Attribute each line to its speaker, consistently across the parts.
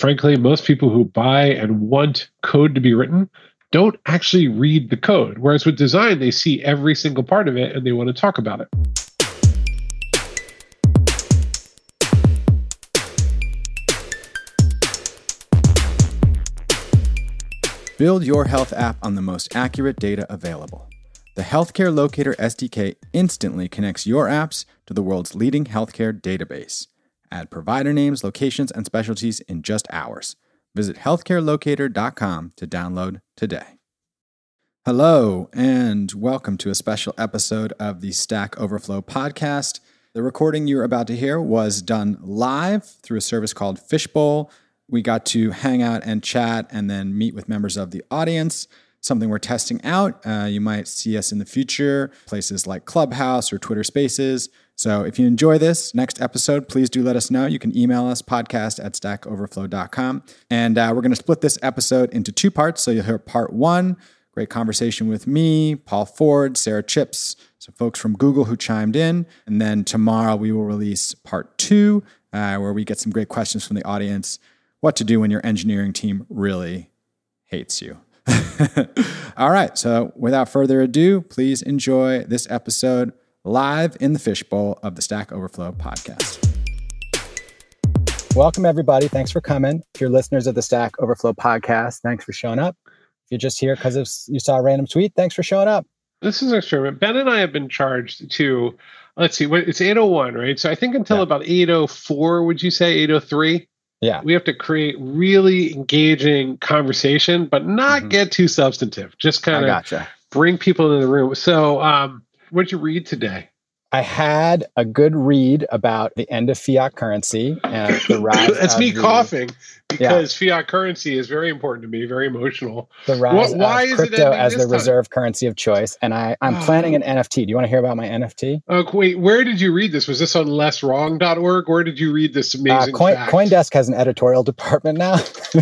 Speaker 1: frankly, most people who buy and want code to be written don't actually read the code. Whereas with design, they see every single part of it and they want to talk about it.
Speaker 2: Build your health app on the most accurate data available. The Healthcare Locator SDK instantly connects your apps to the world's leading healthcare database. Add provider names, locations, and specialties in just hours. Visit healthcarelocator.com to download today. Hello, and welcome to a special episode of the Stack Overflow podcast. The recording you're about to hear was done live through a service called Fishbowl we got to hang out and chat and then meet with members of the audience. Something we're testing out. Uh, you might see us in the future, places like Clubhouse or Twitter Spaces. So if you enjoy this next episode, please do let us know. You can email us podcast at stackoverflow.com. And uh, we're going to split this episode into two parts. So you'll hear part one, great conversation with me, Paul Ford, Sara Chipps, some folks from Google who chimed in. And then tomorrow we will release part two, uh, where we get some great questions from the audience what to do when your engineering team really hates you. All right. So, without further ado, please enjoy this episode live in the fishbowl of the Stack Overflow podcast. Welcome, everybody. Thanks for coming. If you're listeners of the Stack Overflow podcast, thanks for showing up. If you're just here because you saw a random tweet, thanks for showing up.
Speaker 1: This is an experiment. Ben and I have been charged to, let's see, it's 801, right? So I think until yeah. about 804, would you say 803?
Speaker 2: Yeah.
Speaker 1: We have to create really engaging conversation, but not mm-hmm. get too substantive. Just kind of
Speaker 2: gotcha.
Speaker 1: bring people into the room. So, um, what did you read today?
Speaker 2: I had a good read about the end of fiat currency and the rise.
Speaker 1: That's me
Speaker 2: the,
Speaker 1: coughing because yeah. fiat currency is very important to me, very emotional.
Speaker 2: The rise what, why of crypto as the time? reserve currency of choice, and I I'm oh. planning an NFT. Do you want to hear about my NFT?
Speaker 1: Oh, wait, where did you read this? Was this on lesswrong.org? Where did you read this uh, amazing? Uh,
Speaker 2: Coin, CoinDesk has an editorial department now.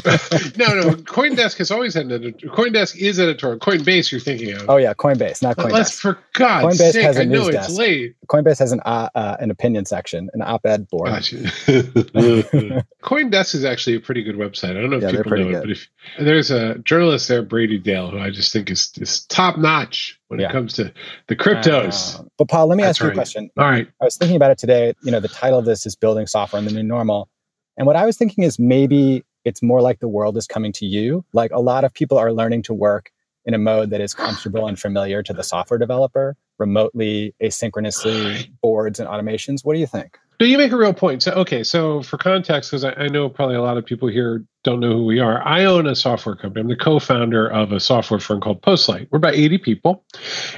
Speaker 1: no, no, CoinDesk has always had an editorial. CoinDesk is editorial. Coinbase, you're thinking of?
Speaker 2: Oh yeah, Coinbase, not CoinDesk. Let's
Speaker 1: for God's
Speaker 2: Coinbase
Speaker 1: sake,
Speaker 2: has a
Speaker 1: I know it's
Speaker 2: desk.
Speaker 1: late.
Speaker 2: Coinbase has an uh, uh, an opinion section, an op-ed board.
Speaker 1: Gotcha. CoinDesk is actually a pretty good website. I don't know if yeah, people know it, but if there's a journalist there, Brady Dale, who I just think is, is top notch when yeah. it comes to the cryptos.
Speaker 2: Uh, but Paul, let me That's ask you right. a question.
Speaker 1: All right.
Speaker 2: I was thinking about it today. You know, the title of this is Building Software in the New Normal. And what I was thinking is maybe it's more like the world is coming to you. Like a lot of people are learning to work in a mode that is comfortable and familiar to the software developer, remotely, asynchronously, boards and automations. What do you think?
Speaker 1: No, you make a real point. So, okay, so for context, because I, I, know probably a lot of people here don't know who we are, I own a software company. I'm the co founder of a software firm called Postlight. We're about 80 people.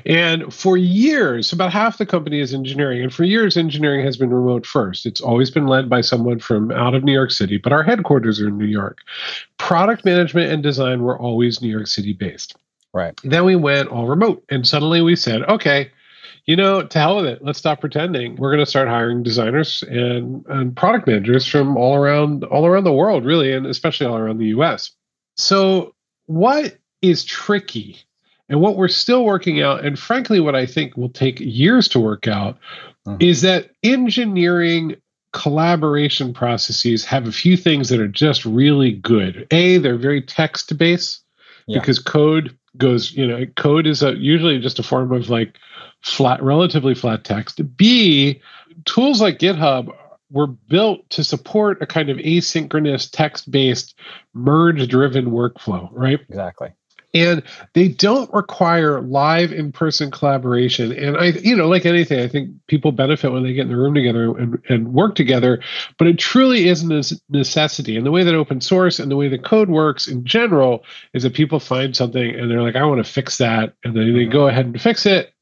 Speaker 1: And for years, about half the company is engineering. And for years, engineering has been remote first. It's always been led by someone from out of New York City, but our headquarters are in New York. Product management and design were always New York City based.
Speaker 2: Right.
Speaker 1: Then we went all remote. And suddenly we said, okay, you know, to hell with it. Let's stop pretending. We're going to start hiring designers and, and product managers from all around all around the world, really, and especially all around the U.S. So, what is tricky, and what we're still working out, and frankly, what I think will take years to work out, mm-hmm. is that engineering collaboration processes have a few things that are just really good. A, they're very text based yeah. because code goes, you know, code is a, usually just a form of like flat, relatively flat text. B, tools like GitHub were built to support a kind of asynchronous text based merge driven workflow, right?
Speaker 2: Exactly.
Speaker 1: And they don't require live in person collaboration. And I, you know, like anything, I think people benefit when they get in the room together and, and work together, but it truly isn't a necessity. And the way that open source and the way the code works in general is that people find something and they're like, I want to fix that. And then they mm-hmm. go ahead and fix it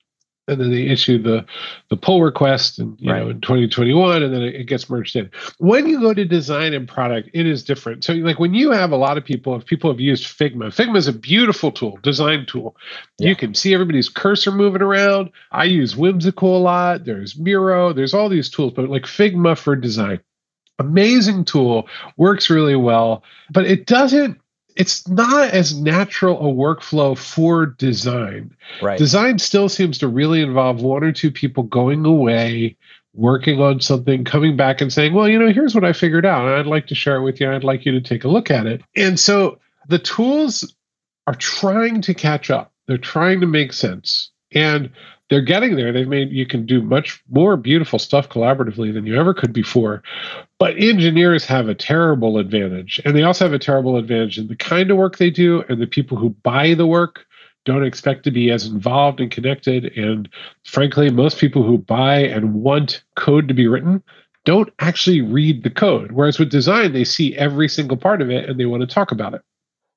Speaker 1: and then they issue the the pull request and you right. know in 2021 and then it, it, gets merged in. When you go to design and product it is different. So like when you have a lot of people if people have used figma figma is a beautiful tool design tool. Yeah. you can see everybody's cursor moving around. I use whimsical a lot. There's miro. There's all these tools but like figma for design. Amazing tool. Works really well. But it doesn't it's not as natural a workflow for design.
Speaker 2: Right.
Speaker 1: Design still seems to really involve one or two people going away, working on something, coming back and saying, well, you know, here's what I figured out. And I'd like to share it with you. I'd like you to take a look at it. And so the tools are trying to catch up. They're trying to make sense. And they're getting there. They've made you can do much more beautiful stuff collaboratively than you ever could before. But engineers have a terrible advantage. And they also have a terrible advantage in the kind of work they do and the people who buy the work don't expect to be as involved and connected. And frankly, most people who buy and want code to be written don't actually read the code. Whereas with design, they see every single part of it and they want to talk about it.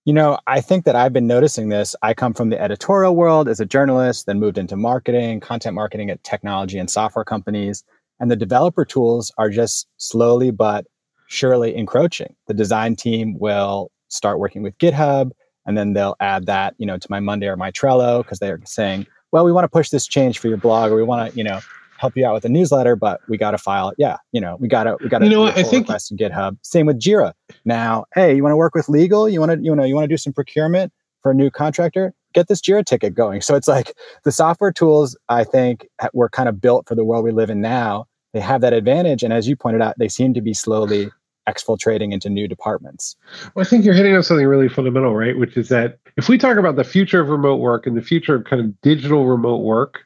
Speaker 2: You know, I think that I've been noticing this. I come from the editorial world as a journalist, then moved into marketing, content marketing at technology and software companies. And the developer tools are just slowly but surely encroaching. The design team will start working with GitHub, and then they'll add that, you know, to my Monday or my Trello because they're saying, well, we want to push this change for your blog, or we want to, you know, help you out with a newsletter, but we got to file it. Yeah, you know, we got to we got to
Speaker 1: you know I think
Speaker 2: request in GitHub. Same with Jira. Now, hey, you want to work with legal? You want to you know you want to do some procurement for a new contractor? Get this Jira ticket going. So it's like the software tools I think were kind of built for the world we live in now. They have that advantage, and as you pointed out, they seem to be slowly exfiltrating into new departments.
Speaker 1: Well, I think you're hitting on something really fundamental, right? Which is that if we talk about the future of remote work and the future of kind of digital remote work,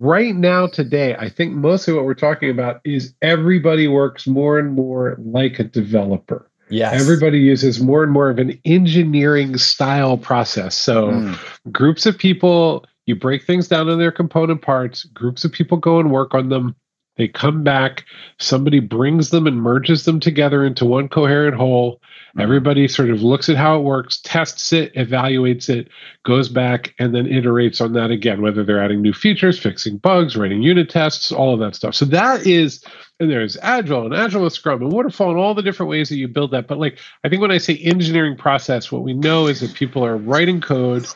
Speaker 1: right now today i think mostly what we're talking about is everybody works more and more like a developer.
Speaker 2: Yes.
Speaker 1: Everybody uses more and more of an engineering style process. So mm. groups of people you break things down in their component parts groups of people go and work on them they come back somebody brings them and merges them together into one coherent whole Mm-hmm. Everybody sort of looks at how it works, tests it, evaluates it, goes back, and then iterates on that again, whether they're adding new features, fixing bugs, writing unit tests, all of that stuff. So that is, and there's Agile and Agile with Scrum and Waterfall and all the different ways that you build that. But like, I think when I say engineering process, what we know is that people are writing code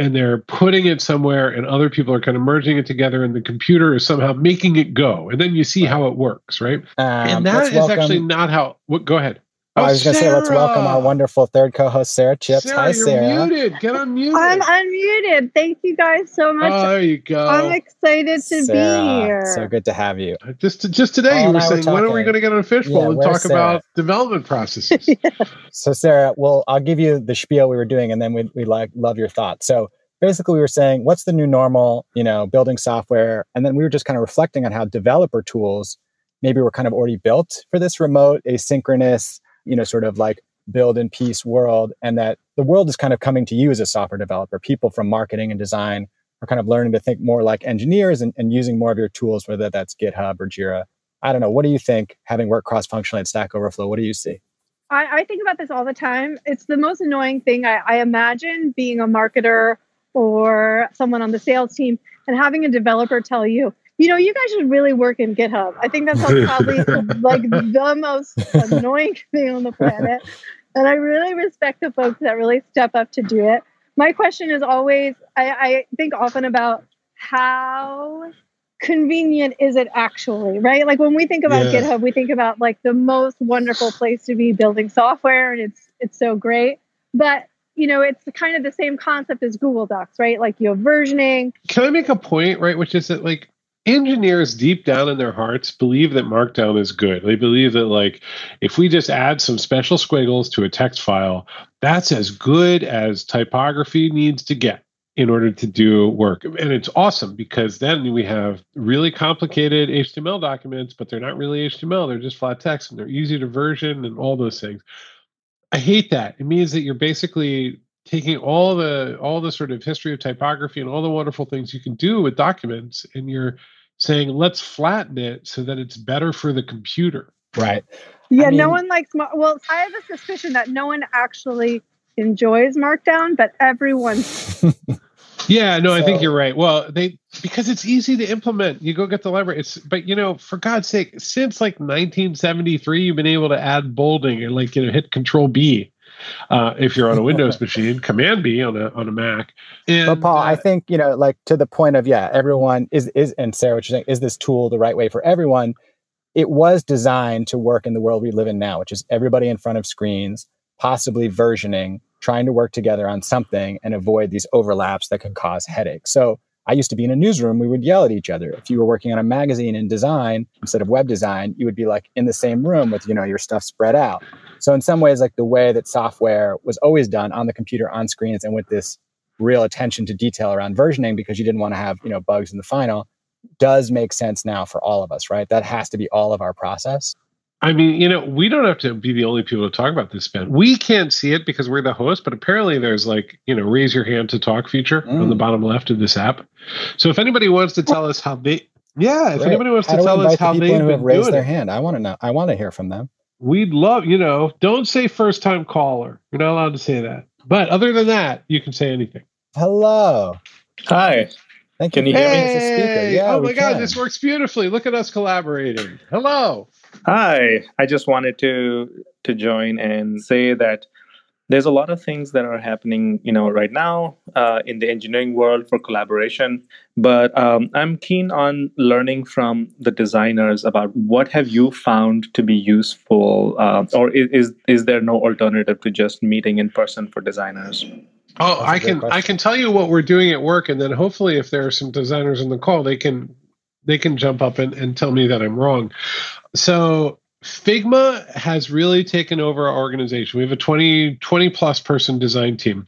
Speaker 1: and they're putting it somewhere and other people are kind of merging it together and the computer is somehow making it go. And then you see how it works right? Um, and that is welcome. actually not how what go ahead
Speaker 2: Oh, I was going to say, let's welcome our wonderful third co-host, Sara Chipps.
Speaker 1: Sarah,
Speaker 2: Hi, Sarah.
Speaker 1: You're muted. Get unmuted.
Speaker 3: I'm unmuted. Thank you guys so much.
Speaker 1: Oh, there you go.
Speaker 3: I'm excited to
Speaker 2: Sarah,
Speaker 3: be here.
Speaker 2: So good to have you.
Speaker 1: Uh, just just today, you were saying, when are we going to get on a Fishbowl yeah, and talk Sarah? about development processes?
Speaker 2: yeah. So, Sarah, well, I'll give you the spiel we were doing, and then we we like love your thoughts. So, basically, we were saying, what's the new normal? You know, building software, and then we were just kind of reflecting on how developer tools maybe were kind of already built for this remote, asynchronous you know, sort of like build in peace world and that the world is kind of coming to you as a software developer. People from marketing and design are kind of learning to think more like engineers and, and using more of your tools, whether that's GitHub or Jira. I don't know. What do you think, having worked cross functionally at Stack Overflow? What do you see?
Speaker 3: I, I, think about this all the time. It's the most annoying thing. I, I imagine being a marketer or someone on the sales team and having a developer tell you, you know, you guys should really work in GitHub. I think that's probably like the most annoying thing on the planet. And I really respect the folks that really step up to do it. My question is always I, I think often about how convenient is it actually, right? Like when we think about yeah. GitHub, we think about like the most wonderful place to be building software and it's it's so great. But you know, it's kind of the same concept as Google Docs, right? Like you have versioning.
Speaker 1: Can I make a point, right? Which is that like engineers deep down in their hearts believe that markdown is good. They believe that like if we just add some special squiggles to a text file that's as good as typography needs to get in order to do work. And it's awesome because then we have really complicated html documents but they're not really html they're just flat text and they're easy to version and all those things. I hate that. It means that you're basically taking all the all the sort of history of typography and all the wonderful things you can do with documents and you're saying let's flatten it so that it's better for the computer.
Speaker 2: Right.
Speaker 3: Yeah I mean, no one likes well i have a suspicion that no one actually enjoys markdown but everyone
Speaker 1: yeah no so, i think you're right. Well they because it's easy to implement. You go get the library. It's but you know for god's sake since like 1973 you've been able to add bolding and like you know hit control b uh, if you're on a Windows machine, Command B on a on a Mac.
Speaker 2: And, but Paul, uh, I think you know, like to the point of yeah, everyone is is and Sarah, what you're saying is this tool the right way for everyone? It was designed to work in the world we live in now, which is everybody in front of screens, possibly versioning, trying to work together on something and avoid these overlaps that can cause headaches. So I used to be in a newsroom, we would yell at each other. If you were working on a magazine in design instead of web design, you would be like in the same room with, you know, your stuff spread out. So in some ways, like the way that software was always done on the computer on screens and with this real attention to detail around versioning because you didn't want to have, you know, bugs in the final does make sense now for all of us, right? That has to be all of our process.
Speaker 1: I mean, you know, we don't have to be the only people to talk about this, Ben. We can't see it because we're the host, but apparently there's like, you know, raise your hand to talk feature mm. on the mm. bottom left of this app. So if anybody wants to tell us how they, yeah, if right. anybody wants how to tell us how the they've been
Speaker 2: raised their
Speaker 1: it,
Speaker 2: hand, I want to know. I want to hear from them.
Speaker 1: We'd love, you know, don't say first time caller. You're not allowed to say that. But other than that, you can say anything.
Speaker 2: Hello.
Speaker 4: Hi.
Speaker 2: Thank
Speaker 4: you. Can
Speaker 2: you
Speaker 4: hear
Speaker 1: hey, me? speaker. Yeah, oh my God, this works beautifully. Look at us collaborating. Hello.
Speaker 4: Hi. I just wanted to to join and say that there's a lot of things that are happening, you know, right now uh, in the engineering world for collaboration. But um, I'm keen on learning from the designers about what have you found to be useful, uh, or is is there no alternative to just meeting in person for designers?
Speaker 1: Oh, I can question. I can tell you what we're doing at work, and then hopefully, if there are some designers in the call, they can they can jump up and, and tell me that I'm wrong. So Figma has really taken over our organization. We have a 20, 20 plus person design team.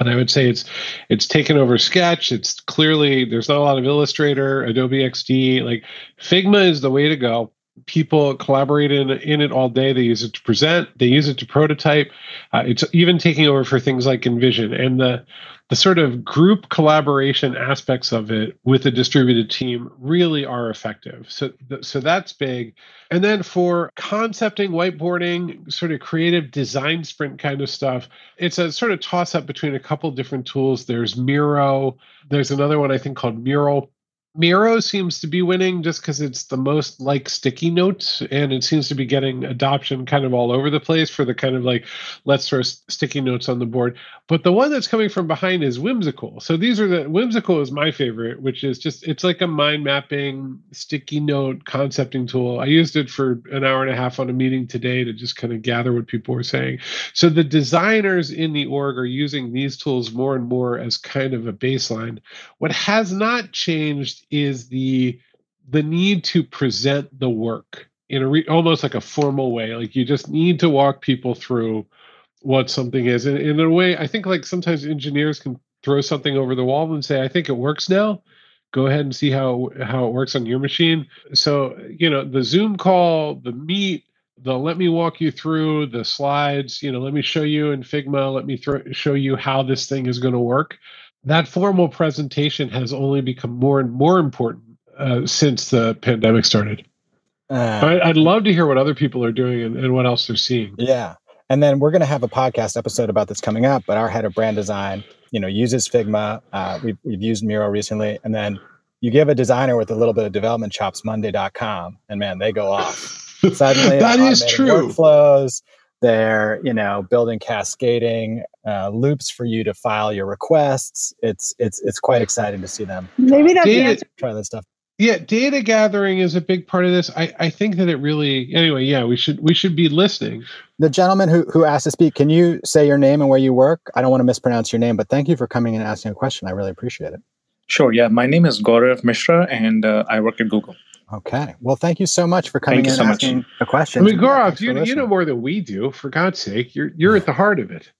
Speaker 1: And I would say it's it's taken over Sketch. It's clearly there's not a lot of Illustrator, Adobe XD. Like Figma is the way to go people collaborate in, in it all day. They use it to present. They use it to prototype. Uh, it's even taking over for things like InVision and the the sort of group collaboration aspects of it with a distributed team really are effective. So so that's big. And then for concepting, whiteboarding, sort of creative design sprint kind of stuff, it's a sort of toss up between a couple different tools. There's Miro. There's another one I think called Mural Miro seems to be winning just because it's the most like sticky notes, and it seems to be getting adoption kind of all over the place for the kind of like let's throw sticky notes on the board. But the one that's coming from behind is Whimsical. So these are the Whimsical is my favorite, which is just it's like a mind mapping sticky note concepting tool. I used it for an hour and a half on a meeting today to just kind of gather what people were saying. So the designers in the org are using these tools more and more as kind of a baseline. What has not changed is the the need to present the work in a re- almost like a formal way like you just need to walk people through what something is. And, in a way i think like sometimes engineers can throw something over the wall and say i think it works now. Go ahead and see how how it works on your machine. So you know the zoom call the meet the let me walk you through the slides you know let me show you in figma. Let me show you how this thing is going to work that formal presentation has only become more and more important uh, since the pandemic started. Uh, I'd love to hear what other people are doing and, and what else they're seeing.
Speaker 2: Yeah. And then we're going to have a podcast episode about this coming up. But our head of brand design, you know, uses Figma. Uh, we've, we've used Miro recently. And then you give a designer with a little bit of development chops Monday.com, and man, they go off. Suddenly,
Speaker 1: that is true.
Speaker 2: Workflows, they're, you know, building cascading uh, loops for you to file your requests. It's it's it's quite exciting to see them.
Speaker 3: Maybe that's
Speaker 2: data, try this stuff.
Speaker 1: Yeah, data gathering is a big part of this. I, I think that it really anyway, yeah, we should we should be listening.
Speaker 2: The gentleman who who asked to speak, can you say your name and where you work? I don't want to mispronounce your name, but thank you for coming and asking a question. I really appreciate it.
Speaker 4: Sure. Yeah, my name is Gaurav Mishra, and uh, I work at Google.
Speaker 2: Okay. Well, thank you so much for coming in so asking much. a question.
Speaker 1: I mean, Gaurav, you, you know more than we do. For God's sake, you're you're at the heart of it.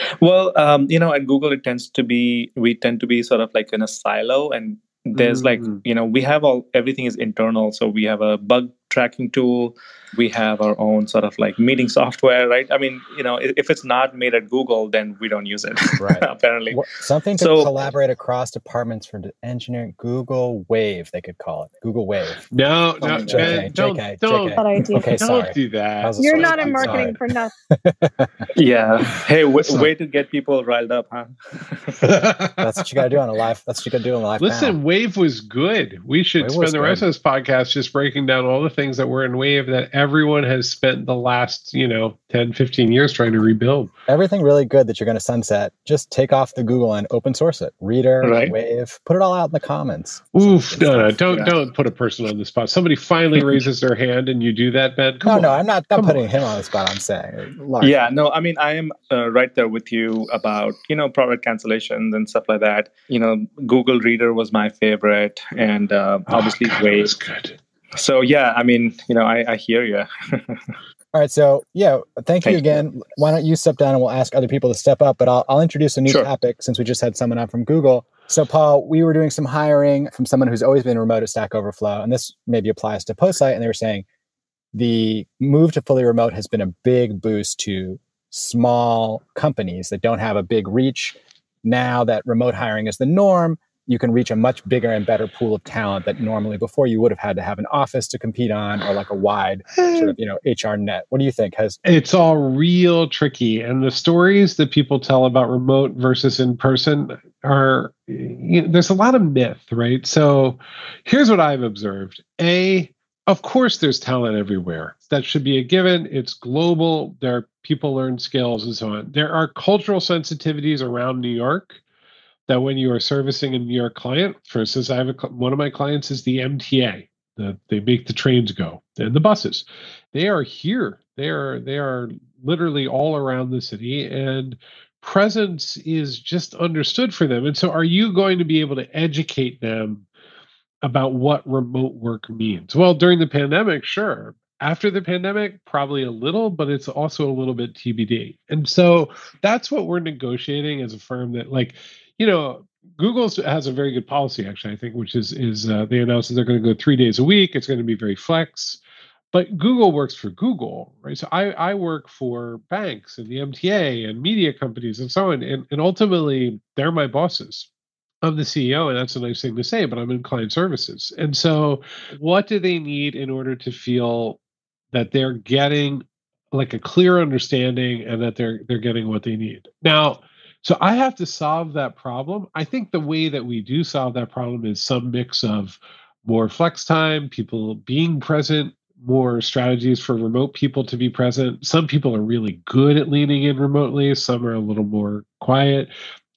Speaker 4: well, um, you know, at Google, it tends to be we tend to be sort of like in a silo, and there's mm like you know we have all everything is internal, so we have a bug tracking tool. We have our own sort of like meeting software right? I mean you know if it's not made at google then we don't use it right. apparently. Well,
Speaker 2: something to so, collaborate across departments for engineering. Google wave they could call it. Google wave.
Speaker 1: No no JK, JK, don't JK, don't, JK.
Speaker 2: okay
Speaker 1: don't do that.
Speaker 3: You're not in marketing for nothing
Speaker 4: yeah. Hey w- way to get people riled up huh?
Speaker 2: That's what you gotta do on a live that's what you gotta do on a live
Speaker 1: listen
Speaker 2: panel.
Speaker 1: wave was good. We should wave spend the rest good. of this podcast just breaking down all the things things that were in Wave that everyone has spent the last, you know, 10, 15 years trying to rebuild.
Speaker 2: Everything really good that you're going to sunset, just take off the Google and open source it. Reader, right. Wave, put it all out in the comments.
Speaker 1: Oof, no, no, don't yeah. don't put a person on the spot. Somebody finally raises their hand and you do that, Ben.
Speaker 2: Come no, on. no, I'm not, not putting on. him on the spot. I'm saying,
Speaker 4: Large. yeah, no, I mean, I am uh, right there with you about you know product cancellations and stuff like that. You know, Google Reader was my favorite, and uh, oh, obviously
Speaker 1: God, Wave. good.
Speaker 4: So yeah, I mean, you know, I, I hear you.
Speaker 2: All right, so yeah, thank, thank you again. You. Why don't you step down and we'll ask other people to step up? But I'll, I'll introduce a new sure. topic since we just had someone on from Google. So, Paul, we were doing some hiring from someone who's always been remote at Stack Overflow, and this maybe applies to Postlight. And they were saying the move to fully remote has been a big boost to small companies that don't have a big reach. Now that remote hiring is the norm, you can reach a much bigger and better pool of talent that normally before you would have had to have an office to compete on or like a wide sort of you know hr net. What do you think? Has
Speaker 1: it's all real tricky and the stories that people tell about remote versus in person are you know, there's a lot of myth right? So here's what i've observed. A of course there's talent everywhere. That should be a given. It's global. There are people learn skills and so on. There are cultural sensitivities around new york that when you are servicing a New York client, for instance, I have a, one of my clients is the MTA. The, they make the trains go and the buses. They are here. They are they are literally all around the city, and presence is just understood for them. And so, are you going to be able to educate them about what remote work means? Well, during the pandemic, sure. After the pandemic, probably a little, but it's also a little bit TBD. And so that's what we're negotiating as a firm that, like, you know, Google has a very good policy, actually. I think, which is is uh, they announced that they're going to go three days a week. It's going to be very flex, but Google works for Google, right? So I I work for banks and the MTA and media companies and so on, and and ultimately they're my bosses. I'm the CEO, and that's a nice thing to say, but I'm in client services. And so, what do they need in order to feel that they're getting like a clear understanding and that they're they're getting what they need? Now so I have to solve that problem. I think the way that we do solve that problem is some mix of more flex time, people being present, more strategies for remote people to be present. Some people are really good at leaning in remotely, some are a little more quiet,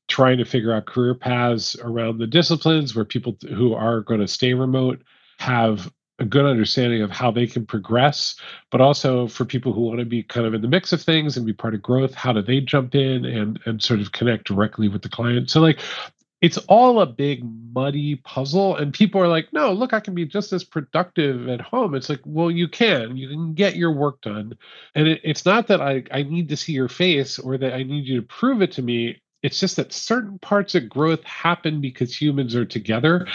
Speaker 1: trying to figure out career paths around the disciplines where people who are going to stay remote have a good understanding of how they can progress, but also for people who want to be kind of in the mix of things and be part of growth, how do they jump in and and sort of connect directly with the client? So like it's all a big muddy puzzle and people are like no look i can be just as productive at home. It's like well you can you can get your work done. And it, it's not that I, I need to see your face or that i need you to prove it to me it's just that certain parts of growth happen because humans are together.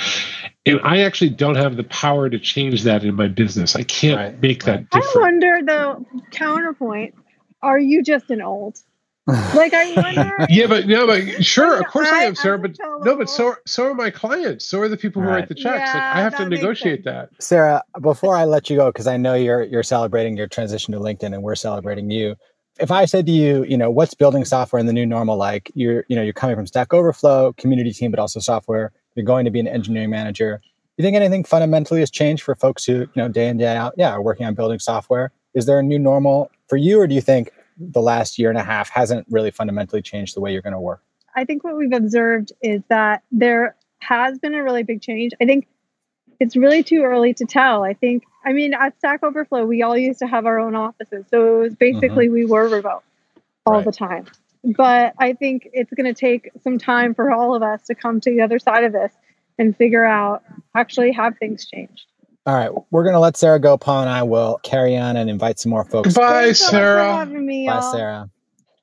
Speaker 1: And I actually don't have the power to change that in my business. I can't right, make that different.
Speaker 3: I wonder, the counterpoint, are you just an old? like I wonder.
Speaker 1: yeah, but no, but sure, of course I, I am, Sarah. But no, but so so are my clients. So are the people who right. write the checks. Yeah, like I have to negotiate that.
Speaker 2: Sarah, before I let you go, because I know you're you're celebrating your transition to LinkedIn, and we're celebrating you if I said to you, you know, what's building software in the new normal like? You're, you know, you're coming from Stack Overflow, community team, but also software. You're going to be an engineering manager. Do you think anything fundamentally has changed for folks who, you know, day in day out, yeah, are working on building software? Is there a new normal for you, or do you think the last year and a half hasn't really fundamentally changed the way you're going to work?
Speaker 3: I think what we've observed is that there has been a really big change. I think it's really too early to tell. I think, I mean, at Stack Overflow, we all used to have our own offices. So it was basically mm-hmm. we were remote all right. the time. But I think it's going to take some time for all of us to come to the other side of this and figure out actually have things changed.
Speaker 2: All right, we're going to let Sarah go. Paul and I will carry on and invite some more folks.
Speaker 1: Bye, Sarah.
Speaker 3: Me,
Speaker 2: Bye, Sarah.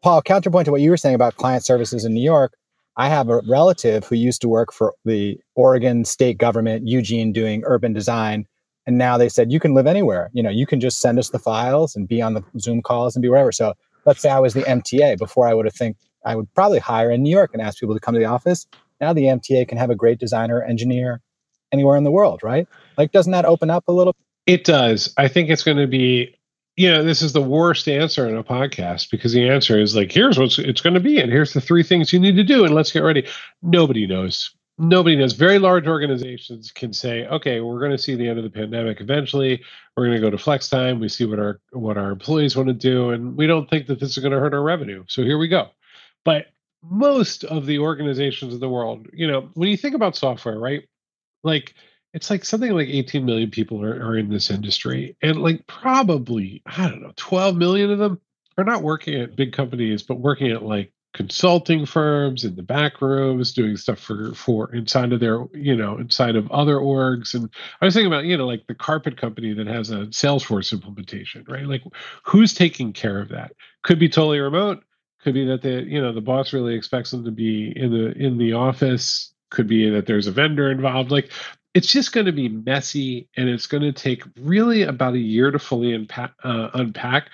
Speaker 2: Paul, counterpoint to what you were saying about client services in New York, I have a relative who used to work for the Oregon state government, Eugene, doing urban design. And now they said, you can live anywhere. You know, you can just send us the files and be on the Zoom calls and be wherever. So let's say I was the MTA before I would have think I would probably hire in New York and ask people to come to the office. Now the MTA can have a great designer, engineer anywhere in the world, right? Like, doesn't that open up a little?
Speaker 1: It does. I think it's going to be you know, this is the worst answer in a podcast because the answer is like, here's what it's going to be, and here's the three things you need to do, and let's get ready. Nobody knows. nobody knows. Very large organizations can say, okay, we're going to see the end of the pandemic eventually. We're going to go to flex time. We see what our what our employees want to do, and we don't think that this is going to hurt our revenue. So here we go. But most of the organizations in the world, you know, when you think about software, right? Like it's like something like 18 million people are, are in this industry, and like probably I don't know, 12 million of them are not working at big companies, but working at like consulting firms in the back rooms doing stuff for for inside of their you know inside of other orgs. And i was thinking about you know like the carpet company that has a salesforce implementation right? Like who's taking care of that? Could be totally remote could be that the you know the boss really expects them to be in the in the office could be that there's a vendor involved. Like it's just going to be messy and it's going to take really about a year to fully unpack, uh, unpack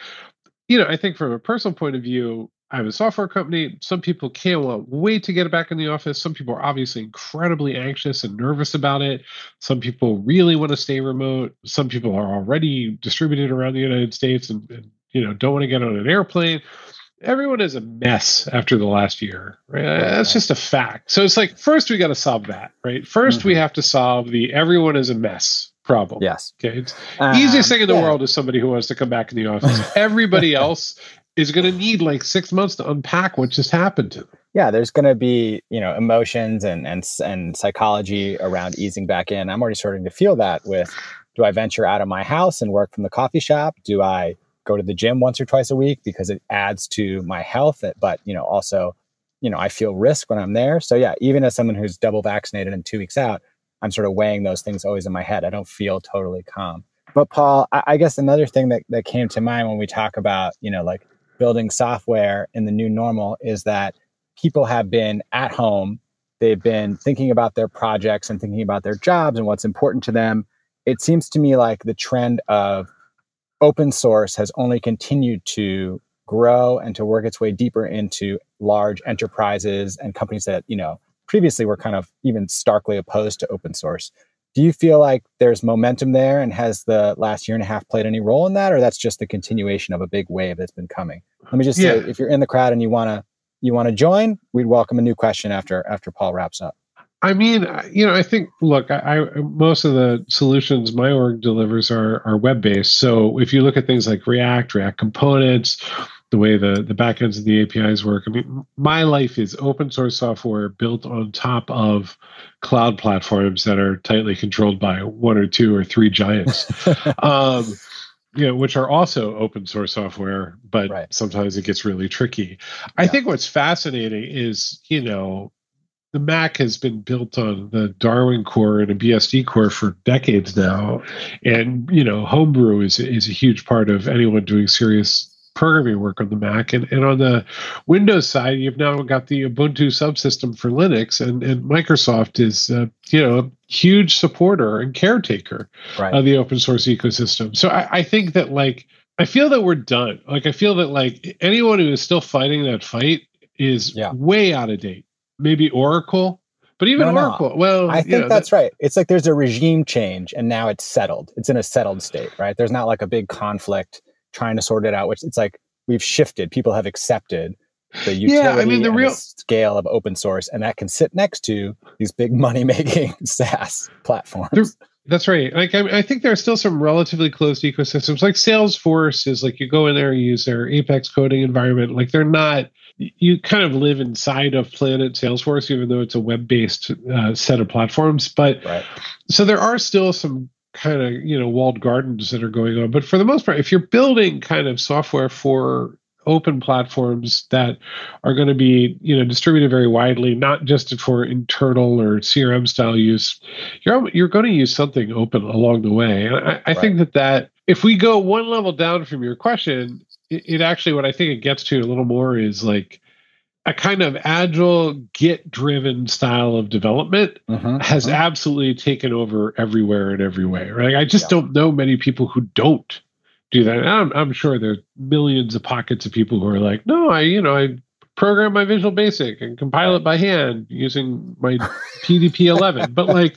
Speaker 1: you know i think from a personal point of view I have a software company. Some people can't wait to get back in the office. Some people are obviously incredibly anxious and nervous about it. Some people really want to stay remote. Some people are already distributed around the United States and, and you know don't want to get on an airplane. Everyone is a mess after the last year, right? That's just a fact. So it's like first we got to solve that, right? 1st mm-hmm. we have to solve the everyone is a mess problem.
Speaker 2: Yes.
Speaker 1: Okay. It's uh, easiest thing in the yeah. world is somebody who wants to come back in the office. Everybody else is going to need like six months to unpack what just happened to them.
Speaker 2: Yeah, there's going to be you know emotions and and and psychology around easing back in. I'm already starting to feel that with do I venture out of my house and work from the coffee shop? Do I go to the gym once or twice a week because it adds to my health? But you know also you know I feel risk when I'm there. So yeah, even as someone who's double vaccinated and two weeks out, I'm sort of weighing those things always in my head. I don't feel totally calm. But Paul, I, I guess another thing that, that came to mind when we talk about, you know, like building software in the new normal is that people have been at home. They've been thinking about their projects and thinking about their jobs and what's important to them. It seems to me like the trend of open source has only continued to grow and to work its way deeper into large enterprises and companies that, you know, previously were kind of even starkly opposed to open source. Do you feel like there's momentum there and has the last year and a half played any role in that or that's just the continuation of a big wave that's been coming? Let me just yeah. say if you're in the crowd and you want to you want to join, we'd welcome a new question after after Paul wraps up.
Speaker 1: I mean, you know, I think look, I, I most of the solutions my org delivers are are web based. So if you look at things like React, React components, the way the the backends of the APIs work. I mean, my life is open source software built on top of cloud platforms that are tightly controlled by one or two or three giants. um, you know, which are also open source software, but right. sometimes it gets really tricky. I think what's fascinating is, you know, the Mac has been built on the Darwin core and a BSD core for decades now, and you know, Homebrew is is a huge part of anyone doing serious programming work on the Mac. And, and on the Windows side, you've now got the Ubuntu subsystem for Linux, and, and Microsoft is, uh, you know, a huge supporter and caretaker right. of the open source ecosystem. So I, I think that, like, I feel that we're done. Like, I feel that, like, anyone who is still fighting that fight is yeah. way out of date. Maybe Oracle, but even no, Oracle, no. well,
Speaker 2: I think know, that's that, right. It's like there's a regime change and now it's settled. It's in a settled state, right? There's not like a big conflict trying to sort it out, which it's like we've shifted. People have accepted the utility yeah, I mean, the real the scale of open source, and that can sit next to these big money making SaaS platforms.
Speaker 1: That's right. Like I, I, think there are still some relatively closed ecosystems. Like Salesforce is like you go in there, you use their Apex coding environment. Like they're not. You kind of live inside of Planet Salesforce, even though it's a web based uh, set of platforms. But right. so there are still some kind of you know walled gardens that are going on but for the most part if you're building kind of software for open platforms that are going to be you know distributed very widely not just for internal or crm style use you're you're going to use something open along the way and i, I right. think that that if we go one level down from your question it, it actually what i think it gets to a little more is like a kind of agile git driven style of development uh-huh, has uh-huh. absolutely taken over everywhere and every way right i just yeah. don't know many people who don't do that I'm, I'm sure there's millions of pockets of people who are like no i you know i program my visual basic and compile it by hand using my pdp 11 but like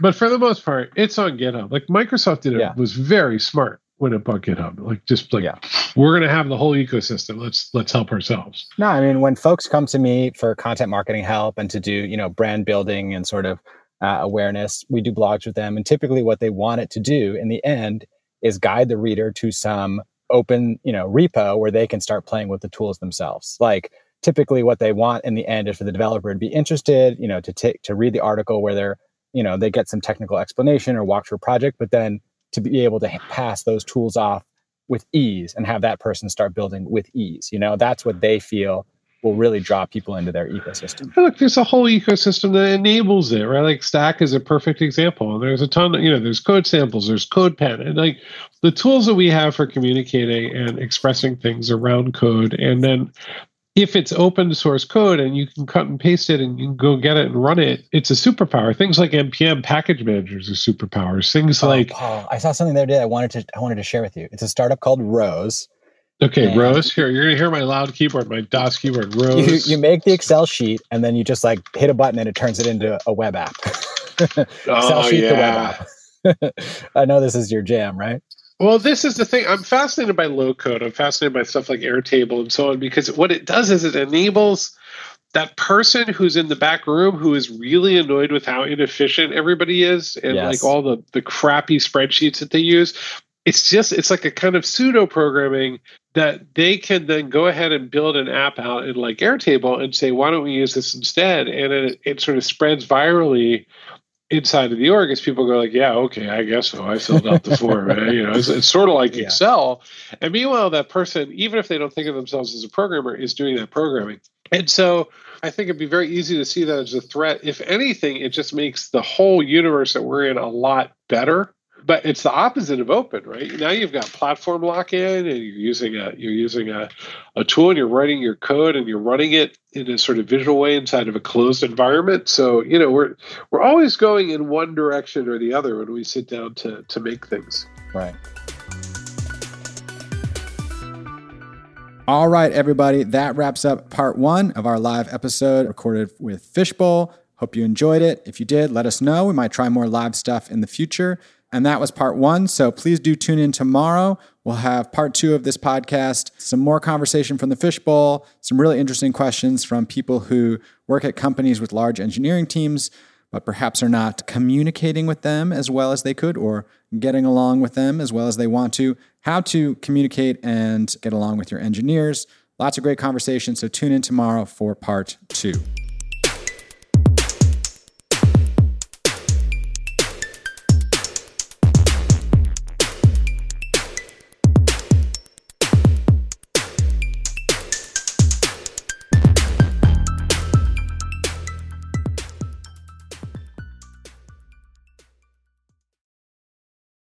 Speaker 1: but for the most part it's on github like microsoft did it yeah. was very smart when it bought GitHub. Like just like yeah. we're going to have the whole ecosystem. Let's let's help ourselves.
Speaker 2: No, I mean when folks come to me for content marketing help and to do you know brand building and sort of uh, awareness, we do blogs with them, and typically what they want it to do in the end is guide the reader to some open you know repo where they can start playing with the tools themselves. Like typically what they want in the end is for the developer to be interested, you know, to take to read the article where they're you know they get some technical explanation or walk through a project, but then to be able to pass those tools off with ease and have that person start building with ease. You know, that's what they feel will really draw people into their ecosystem.
Speaker 1: Look, there's a whole ecosystem that enables it, right? Like Stack is a perfect example. There's a ton, of, you know, there's code samples, there's CodePen, and like the tools that we have for communicating and expressing things around code, and then if it's open source code and you can cut and paste it and you can go get it and run it, it's a superpower. Things like npm package managers are superpowers. Things oh, like
Speaker 2: Paul, I saw something the other day I wanted to I wanted to share with you. It's a startup called Rose.
Speaker 1: Okay, and Rose. Here, you're gonna hear my loud keyboard, my DOS keyboard. Rose.
Speaker 2: You, you make the Excel sheet and then you just like hit a button and it turns it into a web app. Excel
Speaker 1: oh, sheet, yeah. the web
Speaker 2: app. I know this is your jam, right?
Speaker 1: Well, this is the thing. I'm fascinated by low code. I'm fascinated by stuff like Airtable and so on because what it does is it enables that person who's in the back room who is really annoyed with how inefficient everybody is and yes. like all the the crappy spreadsheets that they use. It's just it's like a kind of pseudo programming that they can then go ahead and build an app out in like Airtable and say, why don't we use this instead? And it, it sort of spreads virally inside of the org is people go like, yeah, okay, I guess so. I filled out the form. you know, it's, it's, sort of like yeah. Excel. And meanwhile, that person, even if they don't think of themselves as a programmer, is doing that programming. And so I think it'd be very easy to see that as a threat. If anything, it just makes the whole universe that we're in a lot better but it's the opposite of open, right? Now you've got platform lock-in, and you're using a you're using a, a tool, and you're writing your code, and you're running it in a sort of visual way inside of a closed environment. So you know we're we're always going in one direction or the other when we sit down to to make things.
Speaker 2: Right. All right, everybody. That wraps up part one of our live episode recorded with Fishbowl. Hope you enjoyed it. If you did, let us know. We might try more live stuff in the future. And that was part one. So please do tune in tomorrow. We'll have part two of this podcast, some more conversation from the fishbowl, some really interesting questions from people who work at companies with large engineering teams, but perhaps are not communicating with them as well as they could or getting along with them as well as they want to, how to communicate and get along with your engineers. Lots of great conversation. So tune in tomorrow for part two.